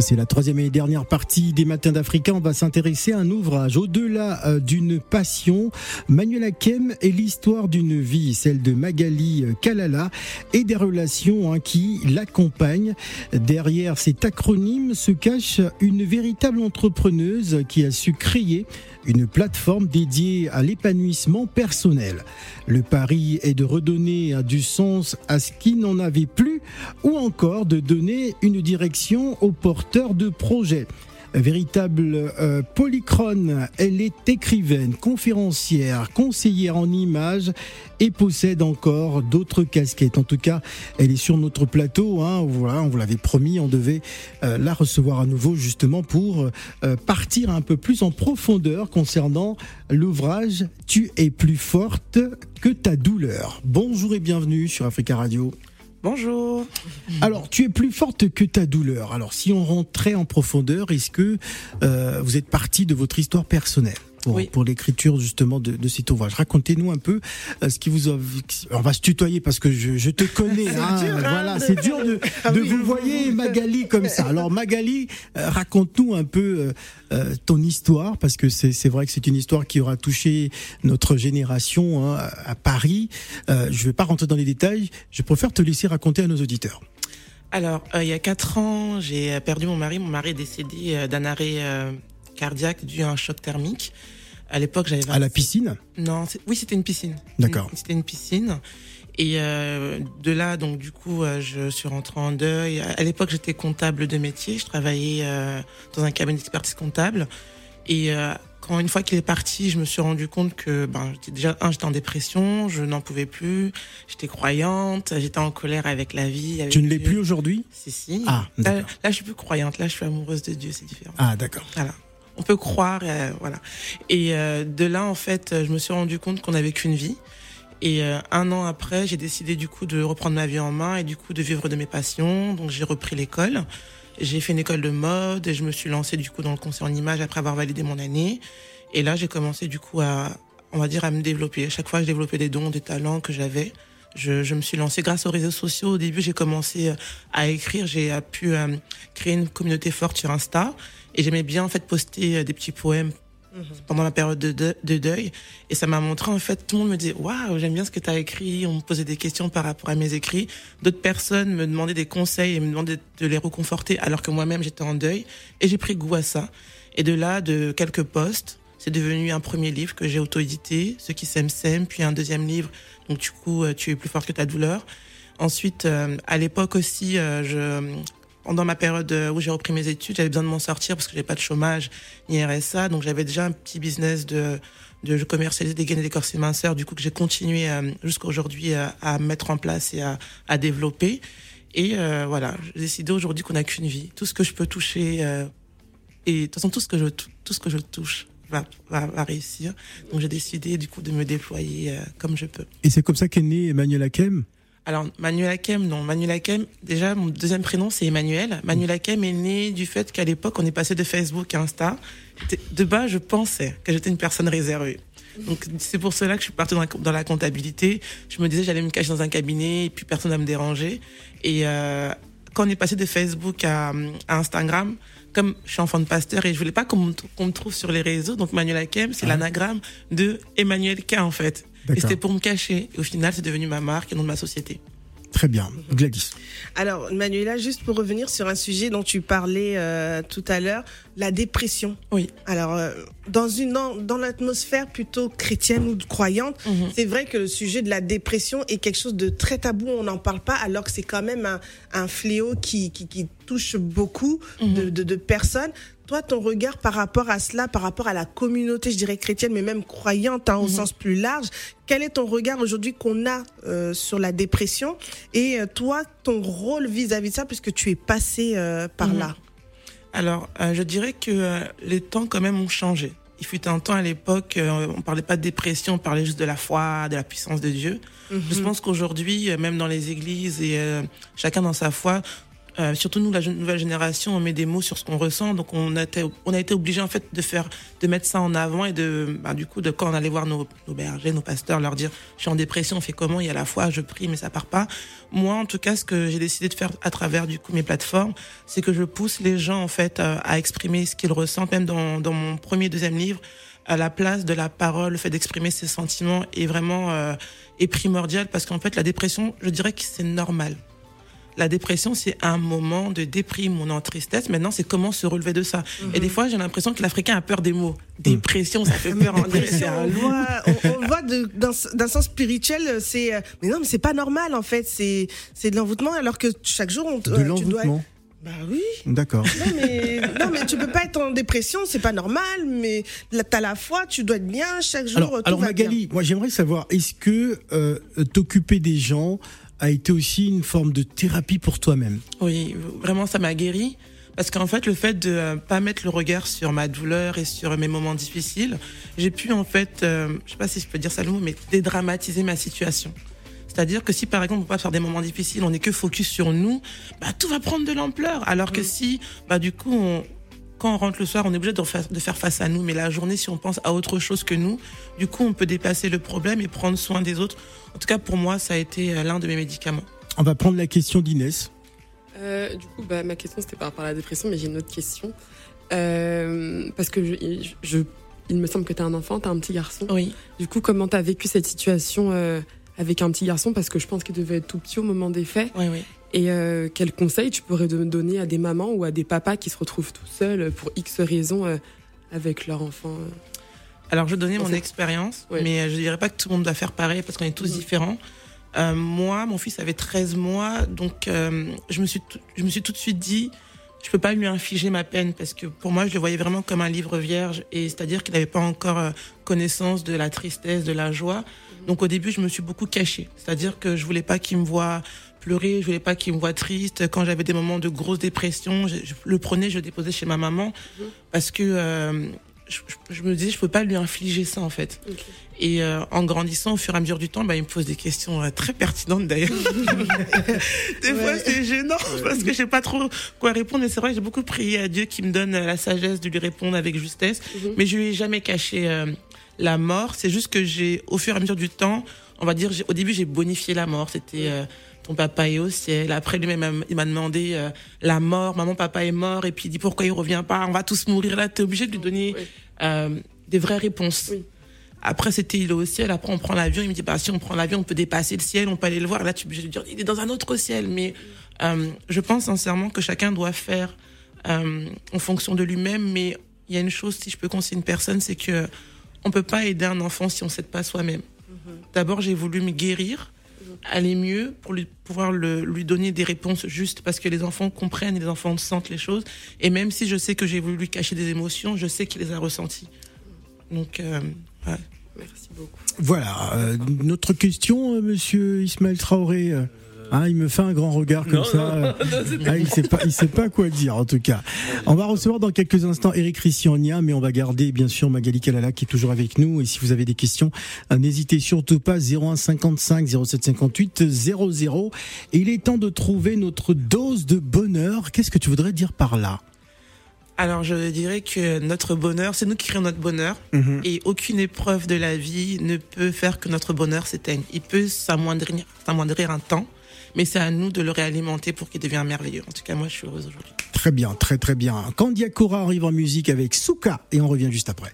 C'est la troisième et dernière partie des Matins d'Africa. On va s'intéresser à un ouvrage au-delà euh, d'une passion. Manuel Hakem est l'histoire d'une vie, celle de Magali euh, Kalala et des relations hein, qui l'accompagnent. Derrière cet acronyme se cache une véritable entrepreneuse qui a su créer une plateforme dédiée à l'épanouissement personnel. Le pari est de redonner du sens à ce qui n'en avait plus ou encore de donner une direction aux de projets véritable euh, polychrone. Elle est écrivaine, conférencière, conseillère en images et possède encore d'autres casquettes. En tout cas, elle est sur notre plateau. Hein, on vous l'avait promis, on devait euh, la recevoir à nouveau justement pour euh, partir un peu plus en profondeur concernant l'ouvrage Tu es plus forte que ta douleur. Bonjour et bienvenue sur Africa Radio. Bonjour. Alors, tu es plus forte que ta douleur. Alors, si on rentrait en profondeur, est-ce que euh, vous êtes partie de votre histoire personnelle? Pour, pour l'écriture justement de, de cet ouvrage Racontez-nous un peu euh, ce qui vous a. On va se tutoyer parce que je, je te connais. hein, dur, hein, voilà, c'est dur de, Ah de oui, vous oui. Magali comme ça. Alors Magali, euh, raconte-nous un peu euh, ton histoire parce que c'est vrai que c'est une histoire qui aura touché notre génération hein, à Paris. Euh, je vais pas rentrer dans les détails. Je préfère te laisser raconter à nos auditeurs. Alors, euh, il y a quatre ans, j'ai perdu mon mari. Mon mari est décédé d'un arrêt euh, cardiaque dû à un choc thermique. À l'époque, j'avais À la 26 piscine Non, oui, c'était une piscine. D'accord. C'était une piscine. Et euh, de là, donc du coup, euh, je suis rentrée en deuil. À l'époque, j'étais comptable de métier. Je travaillais euh, dans un cabinet d'expertise comptable. Et euh, quand une fois qu'il est parti, je me suis rendu compte que ben j'étais déjà un, j'étais en dépression, je n'en pouvais plus. J'étais croyante, j'étais en colère avec la vie. Avec Tu ne l'es plus aujourd'hui? Si si. Ah, là, là, je suis plus croyante. Là, je suis amoureuse de Dieu. C'est différent. Ah, d'accord. Voilà. On peut croire, euh, voilà. Et euh, de là, en fait, euh, je me suis rendu compte qu'on n'avait qu'une vie. Et euh, un an après, j'ai décidé du coup de reprendre ma vie en main et du coup de vivre de mes passions. Donc j'ai repris l'école. J'ai fait une école de mode et je me suis lancée du coup dans le conseil en images après avoir validé mon année. Et là, j'ai commencé du coup à, on va dire, à me développer. À chaque fois, je développais des dons, des talents que j'avais. Je, je me suis lancée grâce aux réseaux sociaux. Au début, j'ai commencé euh, à écrire. J'ai euh, pu euh, créer une communauté forte sur Insta. Et j'aimais bien en fait poster des petits poèmes pendant la période de, de, de deuil. Et ça m'a montré, en fait, tout le monde me disait, waouh, j'aime bien ce que tu as écrit. On me posait des questions par rapport à mes écrits. D'autres personnes me demandaient des conseils et me demandaient de les reconforter alors que moi-même j'étais en deuil. Et j'ai pris goût à ça. Et de là, de quelques posts, c'est devenu un premier livre que j'ai auto-édité, Ceux qui s'aiment s'aiment, puis un deuxième livre, donc du coup, euh, Tu es plus fort que ta douleur. Ensuite, euh, à l'époque aussi, euh, je, pendant ma période où j'ai repris mes études, j'avais besoin de m'en sortir parce que j'avais pas de chômage ni RSA, donc j'avais déjà un petit business de de je commercialisais des gaines et des corsets minceurs, du coup que j'ai continué jusqu'à aujourd'hui à, à mettre en place et à, à développer. Et euh, voilà, j'ai décidé aujourd'hui qu'on n'a qu'une vie. Tout ce que je peux toucher euh, et de toute façon tout ce que je tou- tout ce que je touche va, va, va réussir. Donc j'ai décidé du coup de me déployer euh, comme je peux. Et c'est comme ça qu'est né Emmanuel Hakem? Alors, Manuel Hakem, non. Manuel Hakem, déjà, mon deuxième prénom, c'est Emmanuel. Manuel Hakem est né du fait qu'à l'époque, on est passé de Facebook à Insta. De bas, je pensais que j'étais une personne réservée. Donc, c'est pour cela que je suis partie dans la, dans la comptabilité. Je me disais, j'allais me cacher dans un cabinet et puis personne va me déranger. Et euh, quand on est passé de Facebook à, à Instagram, comme je suis enfant de pasteur et je voulais pas qu'on me, trouve sur les réseaux, donc Manuel Hakem, c'est Ah. l'anagramme de Emmanuel K, en fait. Et c'était pour me cacher. Et au final, c'est devenu ma marque et le nom de ma société. Très bien. Gladys. Alors, Manuela, juste pour revenir sur un sujet dont tu parlais euh, tout à l'heure, la dépression. Oui. Alors, euh, dans une dans, dans l'atmosphère plutôt chrétienne ou croyante, Mhm. c'est vrai que le sujet de la dépression est quelque chose de très tabou. On n'en parle pas, alors que c'est quand même un, un fléau qui, qui, qui touche beaucoup de, de, de personnes. Toi, ton regard par rapport à cela, par rapport à la communauté, je dirais chrétienne, mais même croyante hein, au sens plus large, quel est ton regard aujourd'hui qu'on a euh, sur la dépression et euh, toi, ton rôle vis-à-vis de ça, puisque tu es passé euh, par Mhm. là? Alors, je dirais que les temps quand même ont changé. Il fut un temps à l'époque, on parlait pas de dépression, on parlait juste de la foi, de la puissance de Dieu. Je pense qu'aujourd'hui, même dans les églises et chacun dans sa foi, euh, surtout nous, la nouvelle génération, on met des mots sur ce qu'on ressent, donc on a été, on a été obligé en fait de faire, de mettre ça en avant et de, bah, du coup, de quand on allait voir nos, nos, bergers, nos pasteurs, leur dire, je suis en dépression, on fait comment? Il y a la foi, je prie, mais ça part pas. Moi, en tout cas, ce que j'ai décidé de faire à travers du coup mes plateformes, c'est que je pousse les gens en fait à, à exprimer ce qu'ils ressentent, même dans, dans mon premier deuxième livre à la place de la parole, le fait d'exprimer ses sentiments est vraiment euh, est primordial parce qu'en fait la dépression, je dirais que c'est normal. La dépression, c'est un moment de déprime, on est en tristesse. Maintenant, c'est comment se relever de ça. Mm -hmm. Et des fois, j'ai l'impression que l'Africain a peur des mots. Dépression, ça fait peur. on, voit, on, on voit d'un sens spirituel, c'est mais non, mais c'est pas normal en fait. C'est c'est de l'envoûtement alors que chaque jour, on, de tu l'envoûtement. dois bah oui. D'accord. Non mais, non mais tu peux pas être en dépression, c'est pas normal, mais t'as la foi, tu dois être bien chaque jour. Alors, tout alors va Magali, bien. moi j'aimerais savoir, est-ce que euh, t'occuper des gens a été aussi une forme de thérapie pour toi-même Oui, vraiment ça m'a guéri. Parce qu'en fait, le fait de euh, pas mettre le regard sur ma douleur et sur mes moments difficiles, j'ai pu en fait, euh, je sais pas si je peux dire ça le mot, mais dédramatiser ma situation. C'est-à-dire que si par exemple on peut pas faire des moments difficiles, on n'est que focus sur nous, bah tout va prendre de l'ampleur. Alors que si, bah du coup, on, quand on rentre le soir, on est obligé de faire, de faire face à nous. Mais la journée, si on pense à autre chose que nous, du coup, on peut dépasser le problème et prendre soin des autres. En tout cas, pour moi, ça a été l'un de mes médicaments. On va prendre la question d'Inès. Euh, du coup, bah, ma question c'était par rapport à la dépression, mais j'ai une autre question. Euh, parce que je, je, il me semble que tu as un enfant, tu as un petit garçon. Oui. Du coup, comment tu as vécu cette situation euh, avec un petit garçon? Parce que je pense qu'il devait être tout petit au moment des faits. Oui, oui. Et euh, quels conseils tu pourrais donner à des mamans ou à des papas qui se retrouvent tout seuls pour X raisons euh, avec leur enfant euh Alors, je donnais mon expérience, mais je dirais pas que tout le monde doit faire pareil parce qu'on est tous Mhm. différents. Euh, moi, mon fils avait 13 mois, donc euh, je, me suis tout- je me suis tout de suite dit, je peux pas lui infliger ma peine parce que pour moi, je le voyais vraiment comme un livre vierge et c'est-à-dire qu'il n'avait pas encore euh, connaissance de la tristesse, de la joie. Donc au début, je me suis beaucoup cachée, c'est-à-dire que je voulais pas qu'il me voie pleurer, je voulais pas qu'il me voie triste. Quand j'avais des moments de grosse dépression, je, je le prenais, je le déposais chez ma maman Mhm. parce que euh, je, me disais, je peux pas lui infliger ça en fait. Et euh, en grandissant, au fur et à mesure du temps, bah, il me pose des questions euh, très pertinentes d'ailleurs. des fois, c'est gênant parce que je sais pas trop quoi répondre. Et c'est vrai que j'ai beaucoup prié à Dieu qui me donne la sagesse de lui répondre avec justesse. Mhm. Mais je lui ai jamais caché la mort. C'est juste que j'ai, au fur et à mesure du temps, on va dire, au début, j'ai bonifié la mort. C'était euh, ton papa est au ciel. Après, lui-même, il m'a demandé euh, la mort. Maman, papa est mort. Et puis il dit pourquoi il revient pas? On va tous mourir là. T'es obligé de lui donner Oui. euh, des vraies réponses. Oui. Après, c'était il est au ciel. Après, on prend l'avion. Il me dit, bah, si on prend l'avion, on peut dépasser le ciel, on peut aller le voir. Là, tu es obligé de lui dire, il est dans un autre ciel. Mais euh, je pense sincèrement que chacun doit faire en fonction de lui-même. Mais il y a une chose, si je peux conseiller une personne, c'est que on peut pas aider un enfant si on s'aide pas soi-même. D'abord, j'ai voulu me guérir, aller mieux pour lui, pouvoir le- lui donner des réponses justes parce que les enfants comprennent et les enfants sentent les choses. Et même si je sais que j'ai voulu lui cacher des émotions, je sais qu'il les a ressenties. Donc, euh, ouais. Merci beaucoup. Voilà, euh, notre question, euh, monsieur Ismaël Traoré. Hein, il me fait un grand regard comme Non, ça. non, ah, il sait pas, il sait pas quoi dire en tout cas. On va recevoir dans quelques instants Eric Rissiania, mais on va garder bien sûr Magali Kalala qui est toujours avec nous. Et si vous avez des questions, euh, n'hésitez surtout pas 01 55 07 58 00. Et il est temps de trouver notre dose de bonheur. Qu'est-ce que tu voudrais dire par là? Alors, je dirais que notre bonheur, c'est nous qui créons notre bonheur. Mhm. Et aucune épreuve de la vie ne peut faire que notre bonheur s'éteigne. Il peut s'amoindrir, s'amoindrir un temps, mais c'est à nous de le réalimenter pour qu'il devienne merveilleux. En tout cas, moi, je suis heureuse aujourd'hui. Très bien, très très bien. Candia Cora arrive en musique avec Souka et on revient juste après.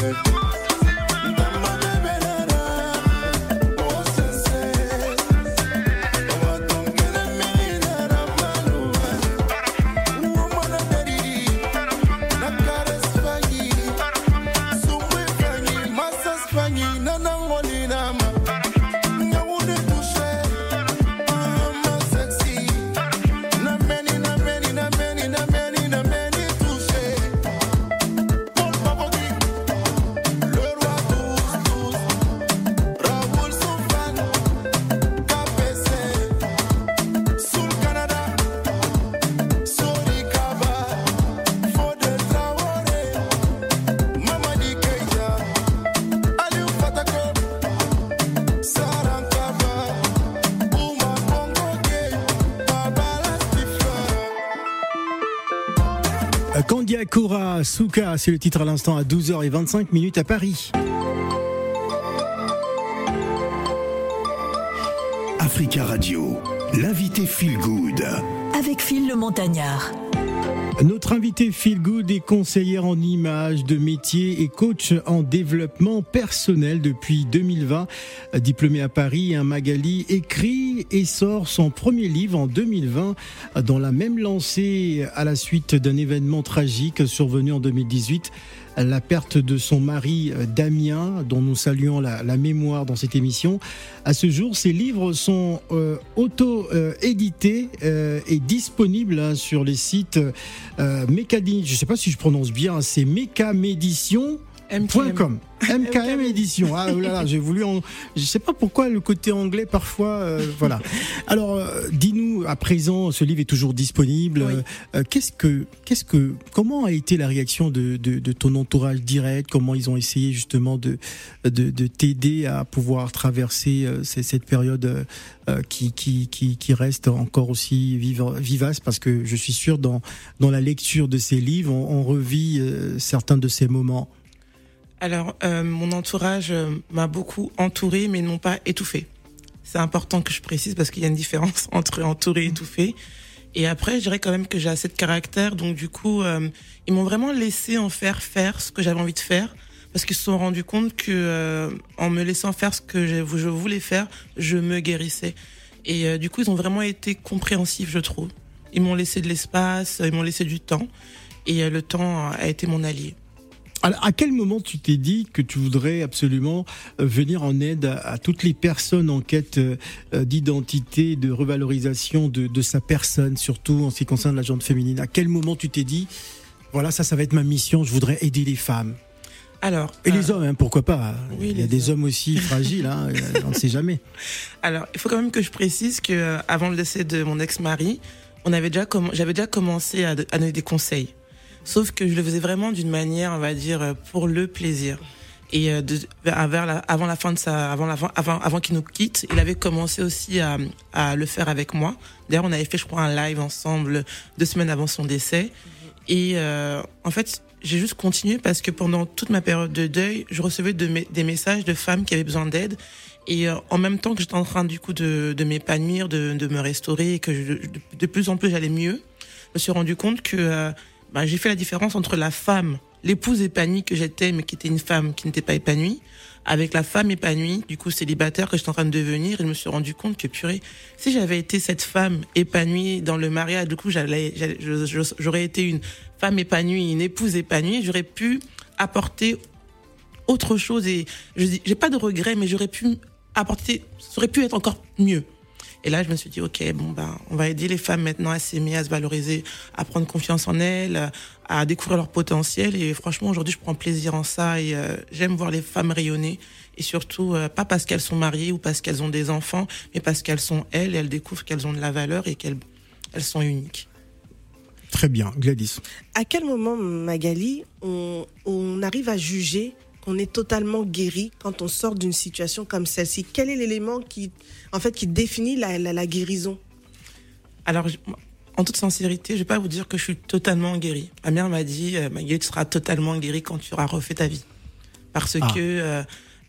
good. Suka, c'est le titre à l'instant à 12h25 minutes à Paris. Africa Radio, l'invité Feel Good. Avec Phil le Montagnard. Notre invité Phil Good est conseillère en images de métier et coach en développement personnel depuis 2020. Diplômé à Paris, un Magali écrit et sort son premier livre en 2020 dans la même lancée à la suite d'un événement tragique survenu en 2018 la perte de son mari euh, Damien, dont nous saluons la, mémoire dans cette émission. À ce jour, ses livres sont euh, auto-édités euh, et disponibles hein, sur les sites euh, Mécadi, je ne sais pas si je prononce bien, c'est Mécamédition. MKM. MKM édition. Ah oh là là, j'ai voulu. En... Je sais pas pourquoi le côté anglais parfois. euh, voilà. Alors, euh, dis-nous à présent, ce livre est toujours disponible. Oui. Euh, qu'est-ce que, qu'est-ce que, comment a été la réaction de, de, de ton entourage direct? Comment ils ont essayé justement de, de, de t'aider à pouvoir traverser euh, cette période euh, qui, qui, qui, qui reste encore aussi viva- vivace? Parce que je suis sûr dans dans la lecture de ces livres, on, on revit euh, certains de ces moments. Alors, euh, mon entourage euh, m'a beaucoup entouré, mais non pas étouffé. C'est important que je précise parce qu'il y a une différence entre entouré et étouffé. Et après, je dirais quand même que j'ai assez de caractère, donc du coup, euh, ils m'ont vraiment laissé en faire faire ce que j'avais envie de faire, parce qu'ils se sont rendus compte que euh, en me laissant faire ce que je, voulais faire, je me guérissais. Et euh, du coup, ils ont vraiment été compréhensifs, je trouve. Ils m'ont laissé de l'espace, ils m'ont laissé du temps, et euh, le temps a été mon allié. Alors, à quel moment tu t'es dit que tu voudrais absolument euh, venir en aide à, à toutes les personnes en quête euh, euh, d'identité, de revalorisation de, de sa personne, surtout en ce qui concerne la gente féminine? À quel moment tu t'es dit, voilà, ça, ça va être ma mission, je voudrais aider les femmes? Alors, Et euh, les hommes, hein, pourquoi pas? oui, Il y a des hommes. hommes aussi fragiles, hein, on ne sait jamais. Alors, il faut quand même que je précise que euh, avant le décès de mon ex-mari, on avait déjà j'avais déjà commencé à, à donner des conseils. Sauf que je le faisais vraiment d'une manière, on va dire, euh, pour le plaisir. Et euh, de, vers, la, avant la fin de sa, avant la, avant, avant qu'il nous quitte, il avait commencé aussi à, à le faire avec moi. D'ailleurs, on avait fait, je crois, un live ensemble deux semaines avant son décès. Et euh, en fait, j'ai juste continué parce que pendant toute ma période de deuil, je recevais des messages de femmes qui avaient besoin d'aide. Et euh, en même temps que j'étais en train du coup de, de m'épanouir, de, de me restaurer, et que je- de, de plus en plus j'allais mieux, je me suis rendu compte que euh, bah, j'ai fait la différence entre la femme, l'épouse épanouie que j'étais, mais qui était une femme qui n'était pas épanouie, avec la femme épanouie, du coup célibataire que j'étais en train de devenir. Et je me suis rendu compte que purée, si j'avais été cette femme épanouie dans le mariage, du coup j'aurais été une femme épanouie, une épouse épanouie, j'aurais pu apporter autre chose et je dis, j'ai pas de regrets, mais j'aurais pu apporter, ça aurait pu être encore mieux. Et là, je me suis dit, ok, bon ben, on va aider les femmes maintenant à s'aimer, à se valoriser, à prendre confiance en elles, à découvrir leur potentiel. Et franchement, aujourd'hui, je prends plaisir en ça et euh, j'aime voir les femmes rayonner. Et surtout, euh, pas parce qu'elles sont mariées ou parce qu'elles ont des enfants, mais parce qu'elles sont elles et elles découvrent qu'elles ont de la valeur et qu'elles elles sont uniques. Très bien, Gladys. À quel moment, Magali, on, on arrive à juger qu'on est totalement guéri quand on sort d'une situation comme celle-ci Quel est l'élément qui, en fait, qui définit la, la- la guérison? Alors, en toute sincérité, je vais pas vous dire que je suis totalement guérie. Ma mère m'a dit, euh, tu seras totalement guérie quand tu auras refait ta vie. Parce Ah. que, euh,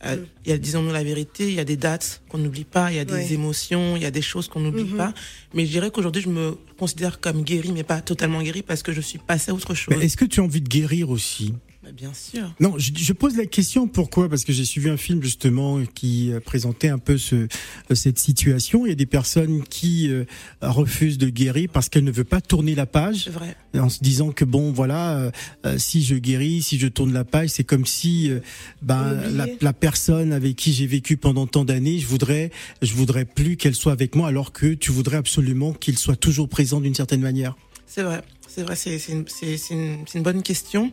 euh, il y a, disons-nous la vérité, il y a des dates qu'on n'oublie pas, il y a des Ouais. émotions, il y a des choses qu'on n'oublie Mhm. pas. Mais je dirais qu'aujourd'hui, je me considère comme guérie, mais pas totalement guérie parce que je suis passée à autre chose. Mais Est-ce que tu as envie de guérir aussi? Bien sûr. Non, je, je pose la question pourquoi? Parce que j'ai suivi un film justement qui euh, présentait un peu ce, euh, cette situation. Il y a des personnes qui euh, refusent de guérir parce qu'elles ne veulent pas tourner la page C'est vrai. en se disant que bon voilà, euh, si je guéris, si je tourne la page, c'est comme si euh, ben, la, personne avec qui j'ai vécu pendant tant d'années, je voudrais, je voudrais plus qu'elle soit avec moi, alors que tu voudrais absolument qu'il soit toujours présent d'une certaine manière. C'est vrai, c'est vrai, une, une, c'est une bonne question.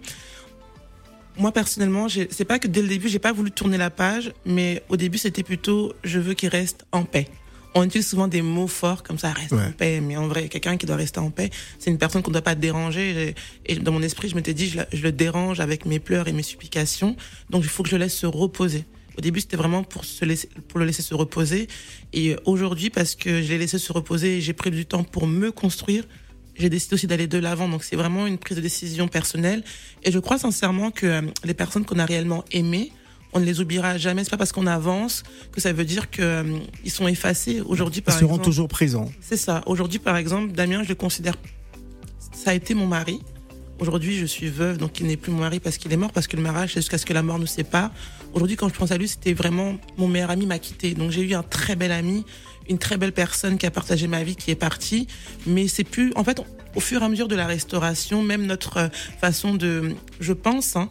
Moi personnellement, c'est pas que dès le début j'ai pas voulu tourner la page, mais au début c'était plutôt je veux qu'il reste en paix. On utilise souvent des mots forts comme ça, reste Ouais. en paix, mais en vrai, quelqu'un qui doit rester en paix, c'est une personne qu'on ne doit pas déranger. Et dans mon esprit, je m'étais dit, je, je le dérange avec mes pleurs et mes supplications, donc il faut que je le laisse se reposer. Au début, c'était vraiment pour, se laisser, pour le laisser se reposer. Et aujourd'hui, parce que je l'ai laissé se reposer j'ai pris du temps pour me construire, j'ai décidé aussi d'aller de l'avant. Donc c'est vraiment une prise de décision personnelle. Et je crois sincèrement que euh, les personnes qu'on a réellement aimées, on ne les oubliera jamais. C'est pas parce qu'on avance que ça veut dire que euh, ils sont effacés. Aujourd'hui, par Ils seront exemple, toujours présents. c'est ça. Aujourd'hui, par exemple, Damien, je le considère. Ça a été mon mari. Aujourd'hui, je suis veuve, donc il n'est plus mon mari parce qu'il est mort, parce que le mariage, c'est jusqu'à ce que la mort nous sépare. Aujourd'hui, quand je pense à lui, c'était vraiment mon meilleur ami m'a quitté. Donc j'ai eu un très bel ami, une très belle personne qui a partagé ma vie, qui est partie. Mais c'est plus, en fait, au fur et à mesure de la restauration, même notre euh, façon de, je pense, hein,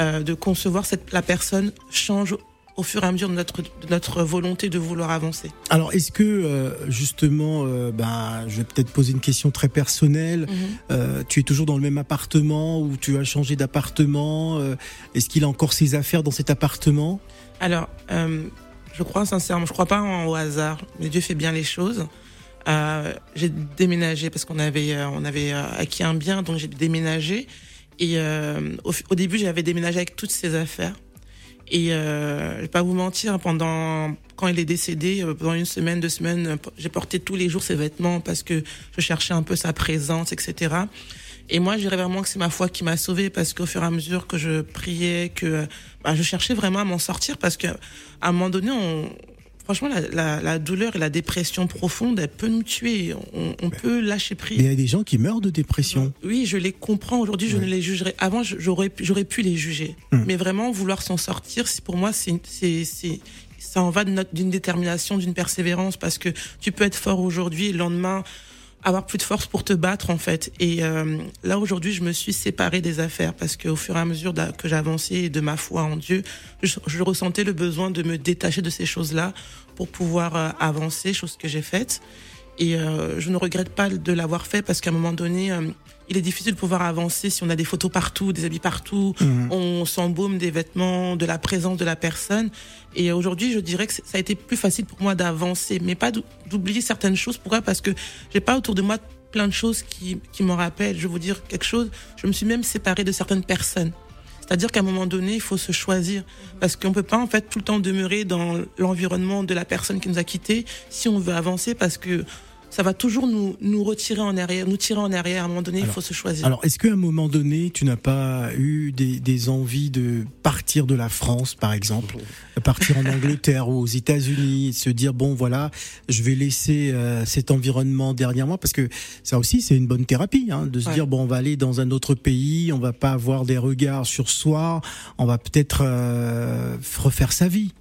euh, de concevoir cette, la personne change au fur et à mesure de notre, de notre volonté de vouloir avancer. Alors, est-ce que euh, justement, euh, ben, je vais peut-être poser une question très personnelle. Euh, tu es toujours dans le même appartement ou tu as changé d'appartement Euh, Est-ce qu'il a encore ses affaires dans cet appartement? Alors, je crois sincèrement, je crois pas en- au hasard, mais Dieu fait bien les choses. J'ai déménagé parce qu'on avait, on avait acquis un bien, donc j'ai déménagé. Et au, au début, j'avais déménagé avec toutes ses affaires. Et euh, je vais pas vous mentir, pendant quand il est décédé, euh, pendant une semaine, deux semaines, euh, j'ai porté tous les jours ses vêtements parce que je cherchais un peu sa présence, etc. Et moi, je dirais vraiment que c'est ma foi qui m'a sauvée parce qu'au fur et à mesure que je priais, que bah, je cherchais vraiment à m'en sortir parce que à un moment donné, on, franchement, la, la, la douleur et la dépression profonde, elle peut nous tuer. On, on peut lâcher Mais Il y prise. a des gens qui meurent de dépression. Oui, je les comprends. Aujourd'hui, je Ouais. ne les jugerai. Avant, j'aurais pu- j'aurais pu les juger. Hmm. Mais vraiment, vouloir s'en sortir, c'est pour moi, c'est c'est c'est ça en va d'une détermination, d'une persévérance, parce que tu peux être fort aujourd'hui le lendemain avoir plus de force pour te battre en fait. Et euh, là aujourd'hui, je me suis séparée des affaires parce qu'au fur et à mesure que j'avançais et de ma foi en Dieu, je, je ressentais le besoin de me détacher de ces choses-là pour pouvoir euh, avancer, chose que j'ai faite. Et euh, je ne regrette pas de l'avoir fait parce qu'à un moment donné, euh, il est difficile de pouvoir avancer si on a des photos partout, des habits partout, Mhm. on s'embaume des vêtements, de la présence de la personne. Et aujourd'hui, je dirais que ça a été plus facile pour moi d'avancer, mais pas d'ou- d'oublier certaines choses. Pourquoi? Parce que j'ai pas autour de moi plein de choses qui, qui m'en rappellent. Je vais vous dire quelque chose. Je me suis même séparée de certaines personnes. C'est-à-dire qu'à un moment donné, il faut se choisir. Parce qu'on peut pas, en fait, tout le temps demeurer dans l'environnement de la personne qui nous a quittés si on veut avancer parce que ça va toujours nous, nous retirer en arrière, nous tirer en arrière. À un moment donné, il faut se choisir. Alors, est-ce qu'à un moment donné, tu n'as pas eu des, des envies de partir de la France, par exemple, partir en Angleterre ou aux États-Unis, se dire bon, voilà, je vais laisser euh, cet environnement derrière moi, parce que ça aussi, c'est une bonne thérapie, hein, de se Ouais. dire bon, on va aller dans un autre pays, on va pas avoir des regards sur soi, on va peut-être euh, refaire sa vie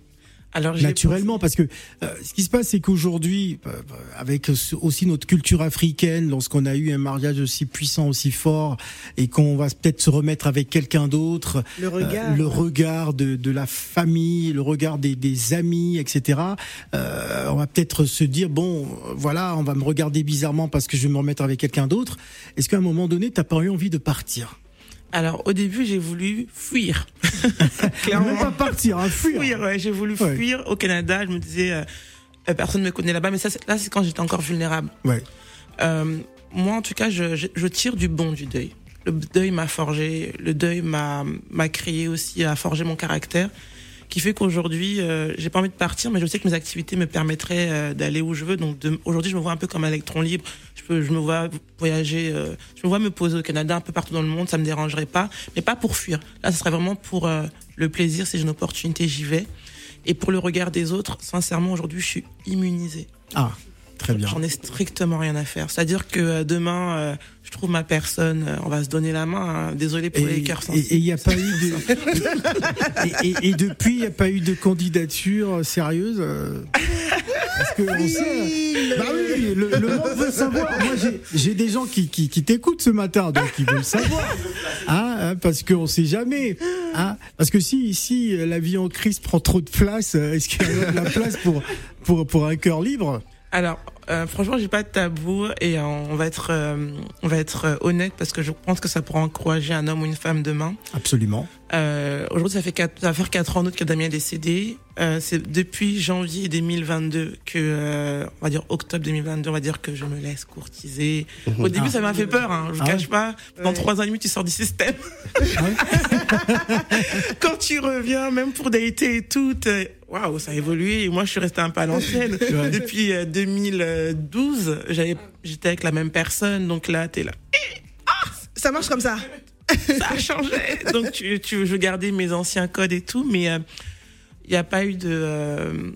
Alors, naturellement parce que euh, ce qui se passe c'est qu'aujourd'hui euh, avec aussi notre culture africaine lorsqu'on a eu un mariage aussi puissant aussi fort et qu'on va peut-être se remettre avec quelqu'un d'autre Le euh, regard. le regard de, de la famille le regard des, des amis etc euh, on va peut-être se dire bon euh, voilà on va me regarder bizarrement parce que je vais me remettre avec quelqu'un d'autre est-ce qu'à un moment donné t'as pas eu envie de partir? Alors, au début, j'ai voulu fuir. Même pas partir hein, fuir, Fuir, ouais, j'ai voulu Ouais. fuir au Canada. Je me disais, euh, euh, personne ne me connaît là-bas. Mais ça, c'est- là, c'est quand j'étais encore vulnérable. ouais Euh, moi, en tout cas, je, je, je tire du bon du deuil. Le deuil m'a forgé, le deuil m'a m'a créé aussi, a forgé mon caractère, qui fait qu'aujourd'hui, euh, j'ai pas envie de partir, mais je sais que mes activités me permettraient euh, d'aller où je veux. Donc de- aujourd'hui, je me vois un peu comme un électron libre. Je peux, je me vois voyager, euh, je me vois me poser au Canada, un peu partout dans le monde, ça me dérangerait pas, mais pas pour fuir. Là, ce serait vraiment pour euh, le plaisir. Si j'ai une opportunité, j'y vais. Et pour le regard des autres, sincèrement, aujourd'hui, je suis immunisée. ah très bien J'en ai strictement rien à faire. C'est-à-dire que euh, demain, euh, je trouve ma personne, euh, on va se donner la main. hein. Désolé pour les cœurs sensibles. et il n'y a pas eu de et, et- et depuis il n'y a pas eu de candidature sérieuse euh, parce que on sait bah oui le, le monde veut savoir moi j'ai- j'ai des gens qui, qui, qui t'écoutent ce matin donc ils veulent savoir hein, hein, parce qu'on sait jamais hein, parce que si si la vie en crise prend trop de place euh, est-ce qu'il y a de la place pour pour pour un cœur libre? Alors, euh, franchement, j'ai pas de tabou et euh, on va être, euh, on va être euh, honnête parce que je pense que ça pourra encourager un homme ou une femme demain. absolument Euh, Aujourd'hui, ça fait quatre, ça va faire quatre ans en août que Damien est décédé. Euh, c'est depuis janvier 2022 que, euh, on va dire octobre 2022, on va dire que je me laisse courtiser. Au début, Ah. ça m'a fait peur. Hein, je vous Ah cache pas. Dans Ouais. trois ans et demi, tu sors du système. Quand tu reviens, même pour dater et tout, waouh, ça a évolué. Et moi, je suis restée un peu à l'ancienne. Depuis euh, 2012, j'avais, j'étais avec la même personne. Donc là, t'es là. Ça marche comme ça. Ça a changé. Donc tu, tu, je gardais mes anciens codes et tout, mais il n'y a pas eu de. euh,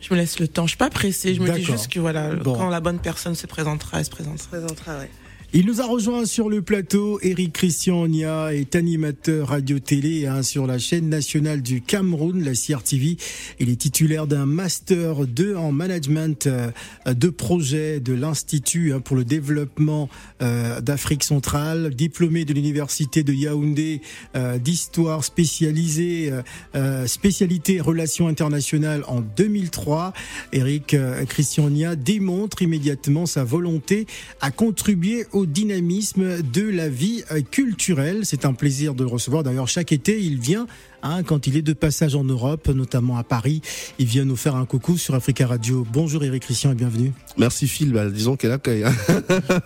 je me laisse le temps. Je suis pas pressée. Je me dis juste que voilà, Bon. quand la bonne personne se présentera, elle se présentera. présentera, ouais. Il nous a rejoint sur le plateau. Eric Christian Onia est animateur radio-télé hein, sur la chaîne nationale du Cameroun, la CRTV. Il est titulaire d'un master 2 en management euh, de projet de l'Institut hein, pour le développement euh, d'Afrique centrale, diplômé de l'université de Yaoundé euh, d'histoire spécialisée, euh, euh, spécialité relations internationales en 2003. Eric Christian Onia démontre immédiatement sa volonté à contribuer au dynamisme de la vie euh, culturelle. C'est un plaisir de recevoir. D'ailleurs, chaque été, il vient. Hein, quand il est de passage en Europe, notamment à Paris, il vient nous faire un coucou sur Africa Radio. Bonjour Eric Christian et bienvenue. Merci Phil, bah, disons qu'elle accueille. hein.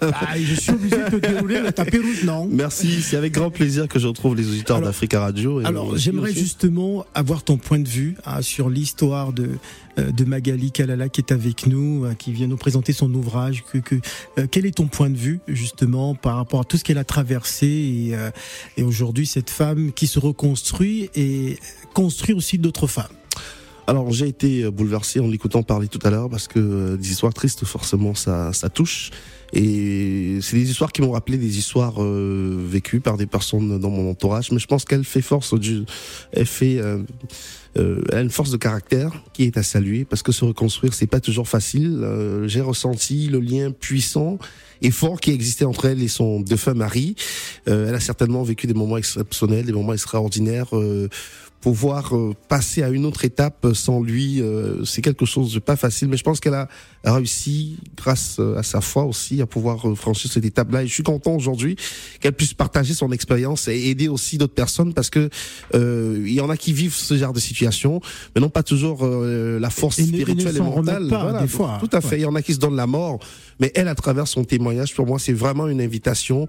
Ah, je suis obligé de te dérouler le tapis rouge, non? Merci, c'est avec grand plaisir que je retrouve les auditeurs d'Africa Radio. et Alors, j'aimerais justement avoir ton point de vue hein, sur l'histoire de euh, de Magali Kalala qui est avec nous, euh, qui vient nous présenter son ouvrage. Que, que, euh, quel est ton point de vue justement par rapport à tout ce qu'elle a traversé et, euh, et aujourd'hui cette femme qui se reconstruit et construit aussi d'autres femmes. Alors j'ai été bouleversé en l'écoutant parler tout à l'heure parce que euh, des histoires tristes forcément ça, ça touche et c'est des histoires qui m'ont rappelé des histoires euh, vécues par des personnes dans mon entourage. Mais je pense qu'elle fait force elle fait euh, euh, elle a une force de caractère qui est à saluer parce que se reconstruire c'est pas toujours facile. Euh, j'ai ressenti le lien puissant et fort qui existait entre elle et son défunt mari Euh, elle a certainement vécu des moments exceptionnels des moments extraordinaires pouvoir euh, passer à une autre étape sans lui, euh, c'est quelque chose de pas facile. Mais je pense qu'elle a réussi, grâce euh, à sa foi aussi, à pouvoir euh, franchir cette étape-là. Et je suis content aujourd'hui qu'elle puisse partager son expérience et aider aussi d'autres personnes parce que euh, il y en a qui vivent ce genre de situation, mais n'ont pas toujours euh, la force Et et spirituelle et, mentale. pas, des fois. Tout à fait. Ouais. Il y en a qui se donnent la mort, mais elle, à travers son témoignage, pour moi, c'est vraiment une invitation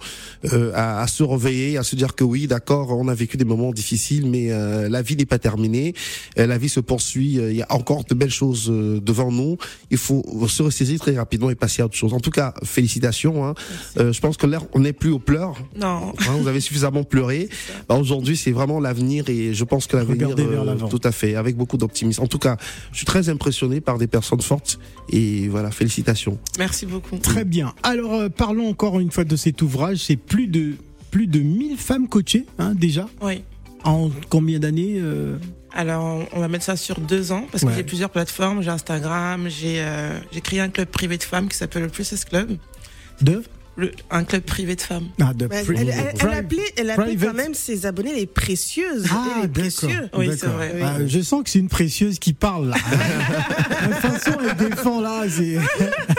euh, à, à se réveiller, à se dire que oui, d'accord, on a vécu des moments difficiles, mais euh, la vie n'est pas terminée, Euh, la vie se poursuit, euh, il y a encore de belles choses euh, devant nous, il faut se ressaisir très rapidement et passer à autre chose. En tout cas, félicitations. Hein. Euh, je pense que là, on n'est plus aux pleurs. Non. Hein, vous avez suffisamment pleuré. Bah, Aujourd'hui, c'est vraiment l'avenir et je pense que l'avenir, l'avant. tout à fait, avec beaucoup d'optimisme. En tout cas, je suis très impressionné par des personnes fortes et voilà, félicitations. Merci beaucoup. Très bien. Alors euh, parlons encore une fois de cet ouvrage. C'est plus de plus de 1000 femmes coachées hein, déjà. Oui. En combien d'années euh, Alors, on va mettre ça sur deux ans parce que Ouais. j'ai plusieurs plateformes. J'ai Instagram, j'ai euh, j'ai créé un club privé de femmes qui s'appelle le Princess Club. De Le, un club privé de femmes. ah, de elle, elle- elle pri- appelait, elle appelait private. quand même ses abonnés les précieuses. Ah, les d'accord. précieux. Oui, c'est vrai, oui. Ah, je sens que c'est une précieuse qui parle là. La façon elle défend là, c'est.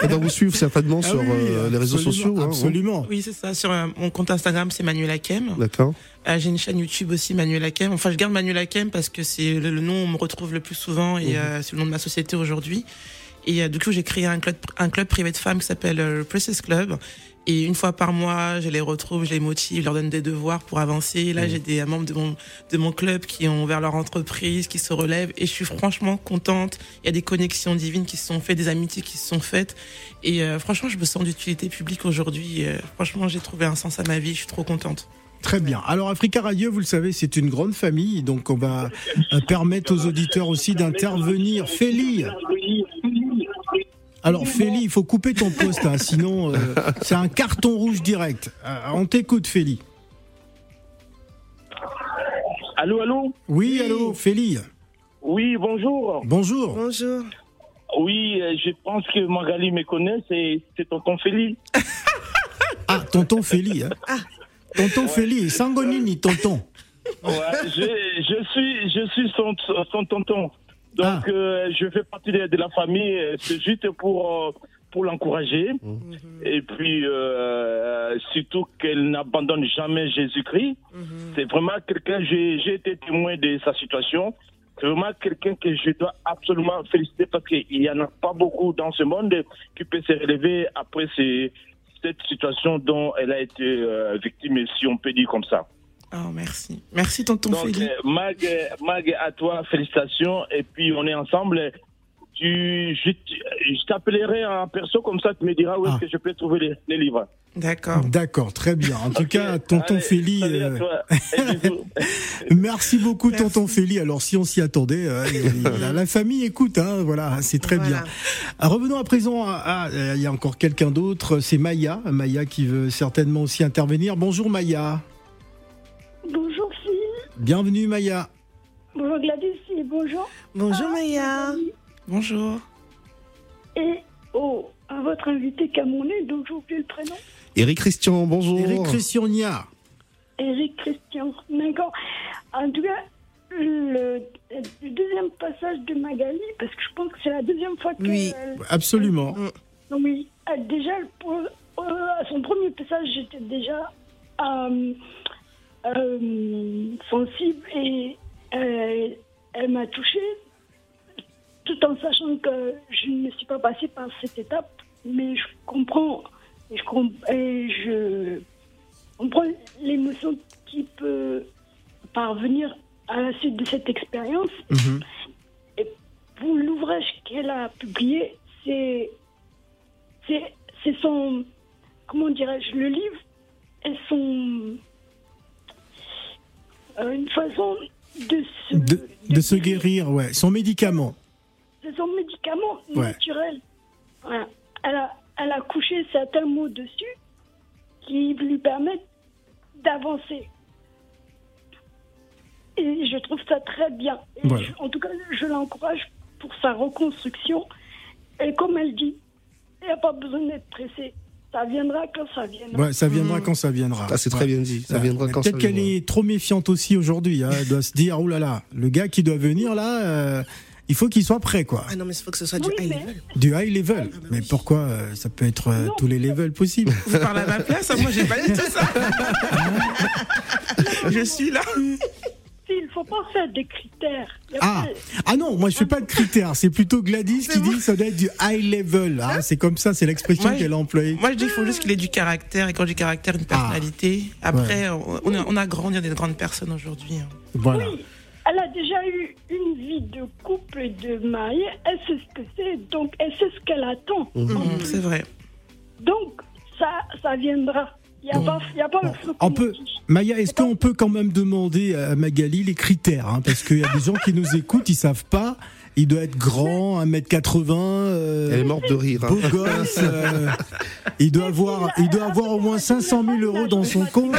Elle doit vous suivre certainement Ah sur oui, euh, les réseaux absolument, sociaux. hein, Absolument. Oui, c'est ça. Sur euh, mon compte Instagram, c'est Manuel Akem. D'accord. Euh, j'ai une chaîne YouTube aussi, Manuel Akem. Enfin, je garde Manuel Akem parce que c'est le, le nom où on me retrouve le plus souvent et euh, c'est le nom de ma société aujourd'hui. Et euh, du coup, j'ai créé un club, un club privé de femmes qui s'appelle euh, le Princess Club. Et une fois par mois, je les retrouve, je les motive, je leur donne des devoirs pour avancer. Là, j'ai des membres de mon, de mon club qui ont ouvert leur entreprise, qui se relèvent. Et je suis franchement contente. Il y a des connexions divines qui se sont faites, des amitiés qui se sont faites. Et euh, franchement, je me sens d'utilité publique aujourd'hui. Euh, franchement, j'ai trouvé un sens à ma vie. Je suis trop contente. Très bien. Alors Africa Radio, vous le savez, c'est une grande famille, donc on va euh, permettre aux auditeurs aussi d'intervenir. Félie. Alors Félie, il faut couper ton poste, hein, sinon euh, c'est un carton rouge direct. Euh, on t'écoute, Félie. Allô, allô Oui, allô, Félie. Oui, bonjour. Bonjour. Bonjour. Oui, euh, je pense que Magali me connaît, c'est c'est tonton Félix. Ah, tonton Félie. Hein. Tonton Félie, Sangonini, tonton. Ouais, je, je suis, je suis son, son tonton. Donc, Ah. euh, je fais partie de, de la famille. euh, C'est juste pour, euh, pour l'encourager. Et puis, euh, surtout qu'elle n'abandonne jamais Jésus-Christ. C'est vraiment quelqu'un, j'ai j'ai été témoin de sa situation. C'est vraiment quelqu'un que je dois absolument féliciter parce qu'il n'y en a pas beaucoup dans ce monde qui peut se relever après ces- cette situation dont elle a été euh, victime, si on peut dire comme ça. Oh, merci. Merci, tonton Donc, Félix. euh, Mag, Mag, à toi, félicitations. Et puis, on est ensemble. Tu, je, je t'appellerai en perso, comme ça, tu me diras où Ah. est-ce que je peux trouver les, les livres. D'accord. D'accord, très bien. En tout cas, tonton Allez, Félix, salut à euh, merci beaucoup, Merci. tonton Félix. Alors, si on s'y attendait, euh, la, la famille écoute, hein, voilà, c'est très Voilà. bien. Ah, Revenons à présent à, il y a encore quelqu'un d'autre, c'est Maya, Maya qui veut certainement aussi intervenir. Bonjour Maya. Bonjour Phil, Bienvenue Maya. bonjour Gladys et bonjour. Bonjour Maya. Bonjour. Et oh, à votre invité camerounais, dont j'ai oublié le prénom, Eric Christian, bonjour. Eric Christian Nia. Eric Christian. D'accord. En tout cas, le, le deuxième passage de Magali, parce que je pense que c'est la deuxième fois que. Oui. Absolument. Non, oui. Euh, Déjà, pour- euh, à son premier passage, j'étais déjà euh, euh, sensible et euh, elle m'a touchée, tout en sachant que je ne suis pas passée par cette étape, mais je comprends et je, et je comprends l'émotion qui peut parvenir à la suite de cette expérience. Mhm. Pour l'ouvrage qu'elle a publié, c'est c'est c'est son comment dirais-je le livre est son une façon de se De, de se guérir, ouais. Son médicament. c'est son médicament Ouais. naturel. Elle a elle a couché certains mots dessus qui lui permettent d'avancer. Et je trouve ça très bien. Et Voilà. je- en tout cas, je l'encourage pour sa reconstruction. Et comme elle dit, il n'y a pas besoin d'être pressé. Ça viendra quand ça viendra. Ouais, ça viendra quand ça viendra. Ah, c'est très Ouais. bien dit. Ça viendra quand Peut-être qu'elle est trop méfiante aussi aujourd'hui. Hein. Elle doit se dire, oh là là, le gars qui doit venir là, euh, il faut qu'il soit prêt, quoi. Ah non, mais il faut que ce soit du high mais- level. Du high level. Mais pourquoi euh, Ça peut être euh, Non. tous les levels possibles? Vous parlez à ma place Moi, j'ai pas dit tout ça. je suis là. Faut pas faire des critères. Ah, pas- ah non, moi je fais pas de critères. C'est plutôt Gladys qui dit ça doit être du high level. hein. C'est comme ça, c'est l'expression qu'elle a employée. Moi, je dis qu'il faut juste qu'il ait du caractère. Et quand dis caractère, une personnalité. Après, on, on a, on a grandi, on est de grandes personnes aujourd'hui. hein. Voilà. Oui, elle a déjà eu une vie de couple et de mariée. Elle sait ce que c'est, donc elle sait ce qu'elle attend. Mhm. C'est vrai. Donc, ça, ça viendra. Il n'y a, pas- a le flou On peut. Maya, est-ce qu'on peut quand même demander à Magali les critères hein, Parce qu'il y a des gens qui nous écoutent, ils savent pas. Il doit être grand, 1m80, euh, Elle est morte de rire. hein. beau gosse. euh, il doit avoir, il doit avoir au moins 500 000 euros dans son compte.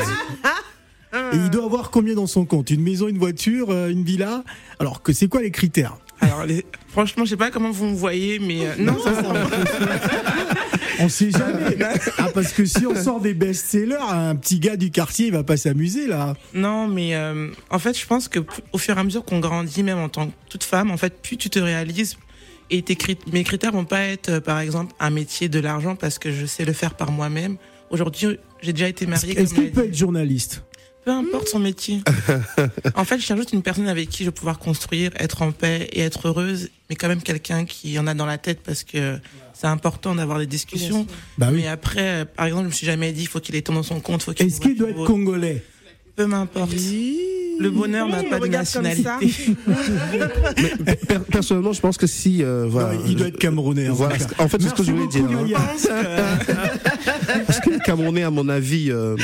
Et il doit avoir combien dans son compte? Une maison, une voiture, euh, une villa? Alors que c'est quoi les critères? Alors, les- franchement, je sais pas comment vous me voyez, mais euh, non, ça, ça On sait jamais. Ah, parce que si on sort des best-sellers, un petit gars du quartier, il va pas s'amuser là. Non, mais euh, en fait, je pense que au fur et à mesure qu'on grandit, même en tant que toute femme, en fait, plus tu te réalises et tes crit- mes critères vont pas être, euh, par exemple, un métier de l'argent parce que je sais le faire par moi-même. Aujourd'hui, j'ai déjà été mariée. est-ce l'a peut être journaliste? Peu importe son métier. en fait, je cherche juste une personne avec qui je vais pouvoir construire, être en paix et être heureuse, mais quand même quelqu'un qui en a dans la tête parce que c'est important d'avoir des discussions. Bah oui. Mais après, par exemple, je me suis jamais dit, faut qu'il ait dans son compte, faut qu'il ait Est-ce qu'il doit être congolais Peu m'importe. Le bonheur n'a Il pas de nationalité. Mais per- personnellement, je pense que si, euh, voilà. Non, il doit être camerounais. en Voilà, fait, c'est ce que je voulais dire. hein. Parce que le Camerounais, à mon avis, euh,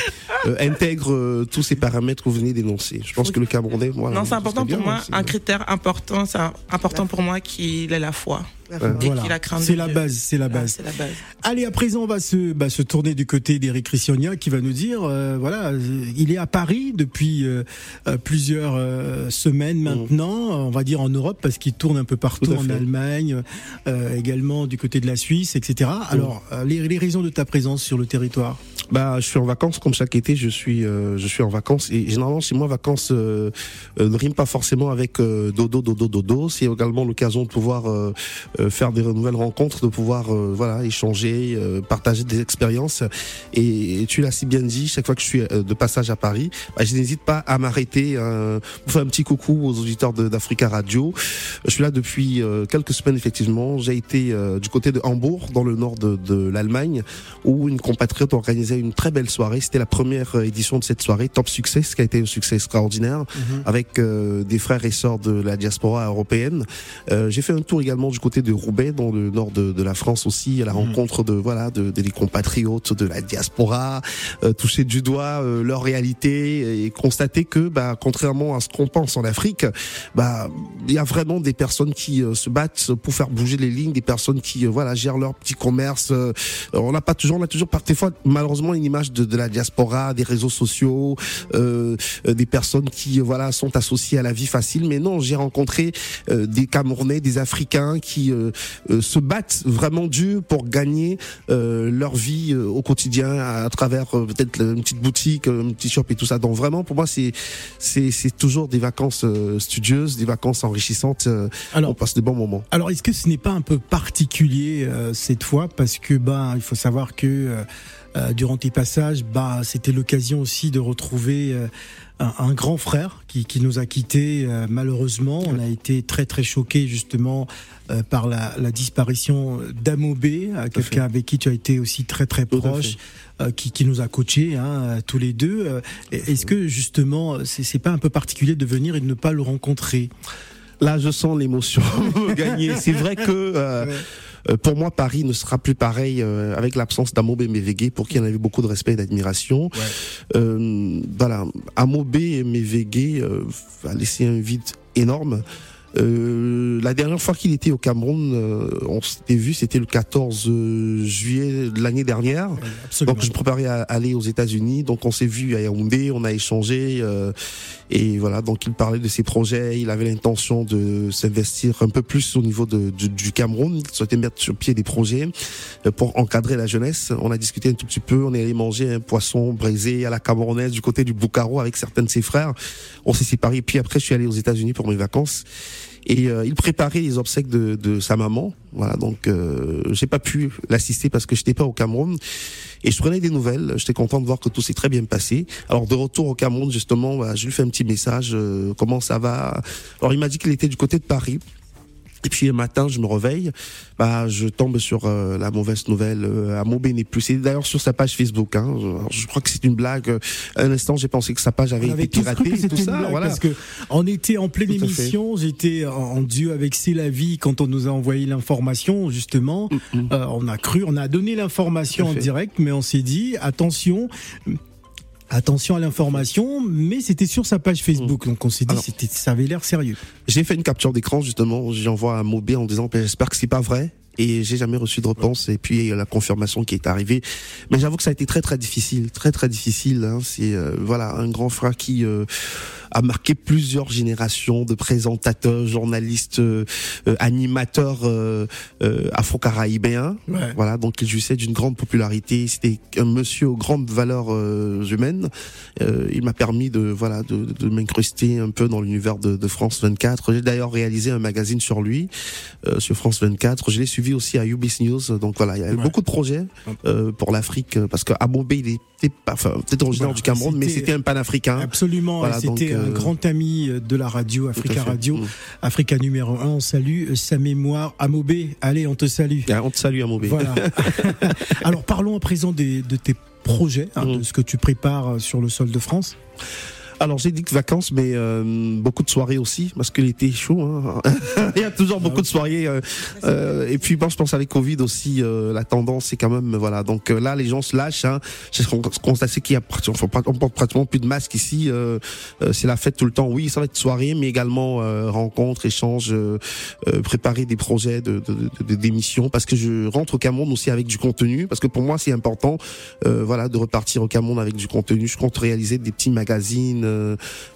euh, intègre euh, tous ces paramètres que vous venez d'énoncer. Je pense que le Camerounais, voilà. Non, c'est ce important pour bien, moi. c'est Un critère important, c'est important pour moi qu'il ait la foi. Voilà. C'est la Dieu. base, c'est la Ah, base. C'est la base. Allez, à présent, on va se, bah, se tourner du côté d'Eric Christiania qui va nous dire, euh, voilà, il est à Paris depuis euh, plusieurs euh, semaines maintenant, on va dire en Europe parce qu'il tourne un peu partout, en. Allemagne, euh, également du côté de la Suisse, etc. Alors, euh, les, les raisons de ta présence sur le territoire? Bah, je suis en vacances comme chaque été. Je suis, euh, je suis en vacances et généralement chez moi, vacances euh, euh, ne riment pas forcément avec euh, dodo, dodo, dodo. C'est également l'occasion de pouvoir euh, faire des nouvelles rencontres, de pouvoir voilà échanger, partager des expériences. Et, tu l'as si bien dit, chaque fois que je suis de passage à Paris, bah, je n'hésite pas à m'arrêter pour faire un petit coucou aux auditeurs d'Africa Radio. Je suis là depuis quelques semaines effectivement. J'ai été du côté de Hambourg, dans le nord de, de l'Allemagne, où une compatriote organisait une très belle soirée. C'était la première euh, édition de cette soirée, Top Succès, ce qui a été un succès extraordinaire, Mhm. avec euh, des frères et sœurs de la diaspora européenne. Euh, J'ai fait un tour également du côté de Roubaix, dans le nord de, de la France aussi, à la rencontre de voilà de, de des compatriotes de la diaspora, euh, toucher du doigt euh, leur réalité et constater que, bah, contrairement à ce qu'on pense en Afrique, bah, il y a vraiment des personnes qui euh, se battent pour faire bouger les lignes, des personnes qui, voilà, gèrent leur petit commerce. on n'a pas toujours, a toujours parfois malheureusement une image de, de la diaspora, des réseaux sociaux, euh, des personnes qui, voilà, sont associées à la vie facile. Mais non, j'ai rencontré euh, des Camerounais, des Africains qui euh, euh, se battent vraiment dur pour gagner euh, leur vie au quotidien à, à travers peut-être une petite boutique, un petit shop et tout ça. Donc vraiment, pour moi, c'est c'est c'est toujours des vacances studieuses, des vacances enrichissantes. Alors- on passe de bons moments. Alors, est-ce que ce n'est pas un peu particulier cette fois? Parce que ben il faut savoir que euh, euh, durant tes passages, bah c'était l'occasion aussi de retrouver euh, un, un grand frère qui, qui nous a quittés malheureusement. On a été très très choqués justement par la, la disparition d'Amobé, quelqu'un avec qui tu as été aussi très très proche. qui, qui nous a coachés hein, tous les deux. Est-ce que justement, c'est c'est pas un peu particulier de venir et de ne pas le rencontrer? Là, je sens l'émotion gagner. C'est vrai que euh, pour moi, Paris ne sera plus pareil euh, avec l'absence d'Amobé Mévégué, pour qui on avait beaucoup de respect et d'admiration. Euh, voilà, Amobé et Mévégué euh, a laissé un vide énorme. Euh, la dernière fois qu'il était au Cameroun, euh, on s'était vu, c'était le 14 juillet de l'année dernière. Absolument. Donc je me préparais à aller aux États-Unis, donc on s'est vu à Yaoundé, on a échangé euh, et voilà. Donc il parlait de ses projets, il avait l'intention de s'investir un peu plus au niveau du Cameroun, il souhaitait mettre sur pied des projets euh, pour encadrer la jeunesse. On a discuté un tout petit peu, on est allé manger un poisson braisé à la camerounaise du côté du Boucaro avec certains de ses frères. On s'est séparés, puis après je suis allé aux États-Unis pour mes vacances. Et euh, il préparait les obsèques de, de sa maman. Voilà, donc euh, j'ai pas pu l'assister parce que j'étais pas au Cameroun. Et je prenais des nouvelles. J'étais content de voir que tout s'est très bien passé. Alors de retour au Cameroun, justement, bah, je lui fais un petit message. euh, comment ça va? Alors il m'a dit qu'il était du côté de Paris. Et puis le matin, je me réveille, bah je tombe sur euh, la mauvaise nouvelle. Euh, Amobé n'est plus. C'est d'ailleurs sur sa page Facebook. Hein. Alors, je crois que c'est une blague. Un instant, j'ai pensé que sa page avait On été piratée, tout une ça. blague Voilà. parce que on était en pleine Tout à émission, j'étais en, duo avec C'est la vie quand on nous a envoyé l'information justement. Euh, on a cru, on a donné l'information Tout à en fait. direct, mais on s'est dit attention. Attention à l'information, mais c'était sur sa page Facebook, donc on s'est dit Alors- c'était, ça avait l'air sérieux. J'ai fait une capture d'écran justement, j'envoie à Mobé en disant j'espère que c'est pas vrai et j'ai jamais reçu de réponse et puis la confirmation qui est arrivée. Mais j'avoue que ça a été très très difficile, très très difficile. Hein. C'est euh, voilà un grand frère qui euh, a marqué plusieurs générations de présentateurs, journalistes, euh, euh, animateurs euh, euh, afro-caraïbéens. Ouais. Voilà, donc il jouissait d'une grande popularité. C'était un monsieur aux grandes valeurs euh, humaines. Euh, il m'a permis de voilà de, de m'incruster un peu dans l'univers de, de France 24. J'ai d'ailleurs réalisé un magazine sur lui euh, sur France 24. Je l'ai suivi aussi à UBC News. Donc voilà, il y a eu Ouais. beaucoup de projets euh, pour l'Afrique euh, parce que Abombe il était pas, enfin peut-être originaire Voilà, du Cameroun, mais c'était- un panafricain. Absolument, Voilà, c'était un euh, grand ami de la radio, Africa. Radio, Mm. Africa numéro 1. On salue euh, sa mémoire. Amobé, allez, on te salue. Ah, On te salue Amobé. Voilà. Alors parlons à présent des- de tes projets, hein, Mm. de ce que tu prépares euh, sur le sol de France. Alors j'ai dit que vacances, mais euh, beaucoup de soirées aussi, parce que l'été est chaud. Hein. Il y a toujours beaucoup de soirées. euh, euh, et puis bon, je pense avec Covid aussi, euh, la tendance c'est quand même voilà. Donc euh, là, les gens se lâchent. Hein. J'ai constaté qu'il y a pratiquement- on, porte pratiquement plus de masques ici. euh, euh, c'est la fête tout le temps. Oui, ça va être soirée, mais également euh, rencontres, échanges, préparer des projets de de- de- de- d'émissions, parce que je rentre au Cameroun aussi avec du contenu, parce que pour moi c'est important, euh, voilà, de repartir au Cameroun avec du contenu. Je compte réaliser des petits magazines, euh,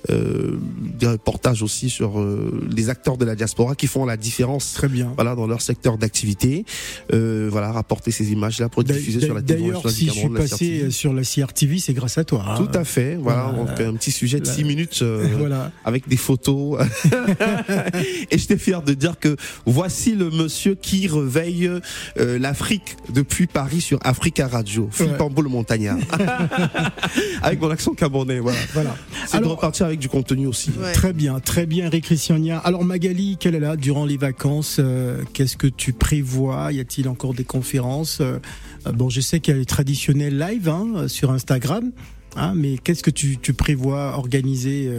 euh, des reportages aussi sur euh, les acteurs de la diaspora qui font la différence Très bien. voilà dans leur secteur d'activité voilà rapporter ces images là pour être diffusées sur la télévision D'ailleurs, si je suis passé sur la CRTV, c'est grâce à toi. hein. tout à fait voilà Voilà. donc un petit sujet de La- 6 minutes Voilà. avec des photos et j'étais fier de dire que voici le monsieur qui réveille l'Afrique depuis Paris sur Africa Radio Philippe Ouais. Amboul Montagnard avec mon accent camerounais voilà Voilà. C'est de repartir avec du contenu aussi. Ouais. Très bien, très bien, Eric Christiania. Alors Magali, quelle est là durant les vacances euh, Qu'est-ce que tu prévois? Y a-t-il encore des conférences? Euh, euh, Bon, je sais qu'il y a les traditionnels live hein, sur Instagram, hein, mais qu'est-ce que tu, tu prévois organiser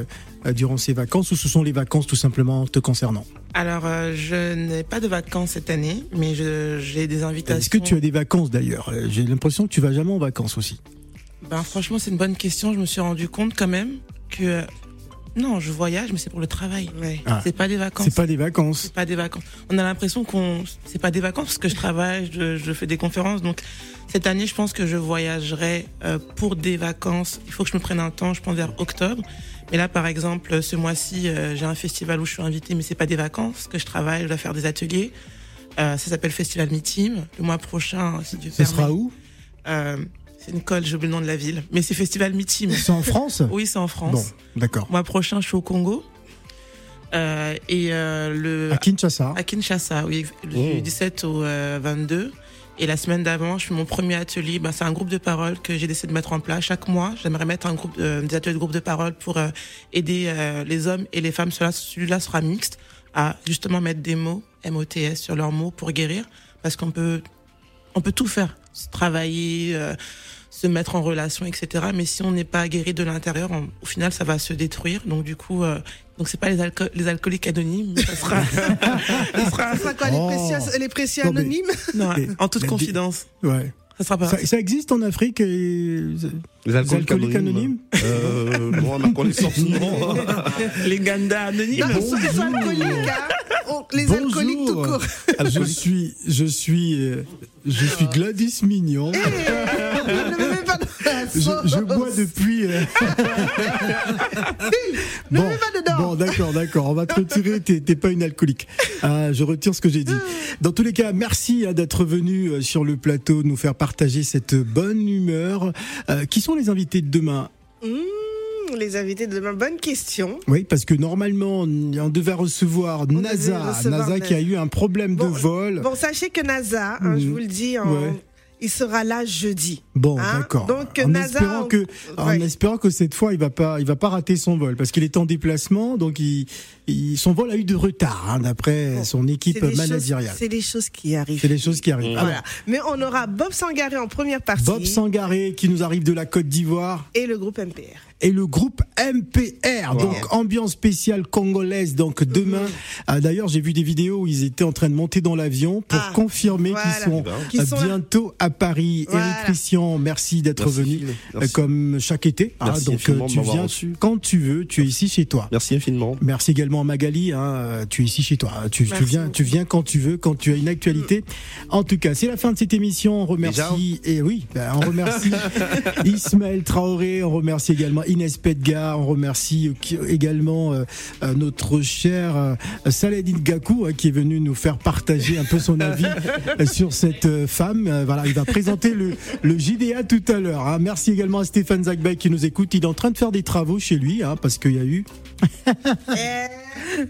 euh, durant ces vacances? Ou ce sont les vacances tout simplement te concernant? Alors, euh, je n'ai pas de vacances cette année, mais j'ai des invitations. Est-ce que tu as des vacances d'ailleurs? J'ai l'impression que tu vas jamais en vacances aussi. Ben, franchement, c'est une bonne question. Je me suis rendu compte quand même que euh, non, je voyage, mais c'est pour le travail. Ouais. Ah. C'est pas des vacances. C'est pas des vacances. C'est pas des vacances. On a l'impression qu'on c'est pas des vacances parce que je travaille, je, je fais des conférences. Donc cette année, je pense que je voyagerai euh, pour des vacances. Il faut que je me prenne un temps, je pense vers octobre. Mais là, par exemple, ce mois-ci, euh, j'ai un festival où je suis invitée, mais c'est pas des vacances parce que je travaille, je dois faire des ateliers. Euh, ça s'appelle Festival Meeting. Le mois prochain, si Dieu Ce permet. sera où? Euh, C'est une colle, j'ai oublié le nom de la ville, mais c'est Festival Meeting. C'est en France Oui, c'est en France. Bon, d'accord. Mois prochain, je suis au Congo. Euh, et euh, le À Kinshasa. à Kinshasa, oui, du Oh. 17 au euh, 22. Et la semaine d'avant, je fais mon premier atelier. Ben, c'est un groupe de parole que j'ai décidé de mettre en place. Chaque mois, j'aimerais mettre un groupe, de- des ateliers de groupe de parole pour euh, aider euh, les hommes et les femmes. Celui-là, celui-là sera mixte à justement mettre des mots MOTS sur leurs mots pour guérir, parce qu'on peut, on peut tout faire, Se travailler, euh, se mettre en relation, etc. Mais si on n'est pas guéri de l'intérieur, on- au final, ça va se détruire. Donc du coup, euh, donc c'est pas les, alco- les alcooliques anonymes, ça sera, ça sera Ça sera quoi, les Oh. précieux, les précieux Non, mais- anonymes non, en toute confidence. Ouais. Ça sera pas. Ça, ça existe en Afrique et... Les alcooliques, alcooliques anonymes euh, Moi, ma connaissance, non. Les Ganda anonymes. Non, ils sont alcooliques, hein. Les Bonjour. alcooliques tout court. Je suis, je suis, euh, je suis Gladys Mignon. Eh, Je, je bois depuis. euh, Ne me mets pas dedans. bon, d'accord, d'accord. On va te retirer. T'es t'es pas une alcoolique. Ah, je retire ce que j'ai dit. Dans tous les cas, merci hein, d'être venu euh, sur le plateau, nous faire partager cette bonne humeur. Euh, qui sont les invités de demain? Mmh, les invités de demain, bonne question. Oui, parce que normalement, on devait recevoir NASA, recevoir NASA qui a eu un problème Bon, de vol. Bon, sachez que NASA, hein, je Mhm. vous le dis, en- Ouais. il sera là jeudi. Bon, Hein d'accord. Donc, en NASA, espérant on- que, en espérant que cette fois, il va pas, il va pas rater son vol, parce qu'il est en déplacement, donc il, il- son vol a eu de retard, hein, d'après Bon, son équipe des managériale. C'est des choses qui arrivent. C'est les choses qui arrivent. Voilà. Mais on aura Bob Sangaré en première partie Bob Sangaré qui nous arrive de la Côte d'Ivoire et le groupe MPR. Et le groupe MPR, donc ambiance spéciale congolaise. Donc demain, ah, d'ailleurs, j'ai vu des vidéos où ils étaient en train de monter dans l'avion pour Ah, confirmer voilà. qu'ils sont, euh, sont bientôt à Paris. Voilà. Eric Christian, merci d'être venu euh, Merci. comme chaque été. Ah, Merci donc infiniment euh, tu viens reçu. quand tu veux. Tu es ici chez toi. Merci infiniment. Merci également à Magali, hein, tu es ici chez toi. Tu, viens, tu viens quand tu veux, quand tu as une actualité. En tout cas, c'est la fin de cette émission. On remercie et oui, ben, on remercie Ismaël Traoré, on remercie également Inès Pedga, on remercie également euh, euh, notre cher euh, Saladin Gakou hein, qui est venu nous faire partager un peu son avis sur cette femme. Voilà, il va présenter le, le JDA tout à l'heure. hein. Merci également à Stéphane Zagbay qui nous écoute. Il est en train de faire des travaux chez lui hein, parce qu'il y a eu Eh,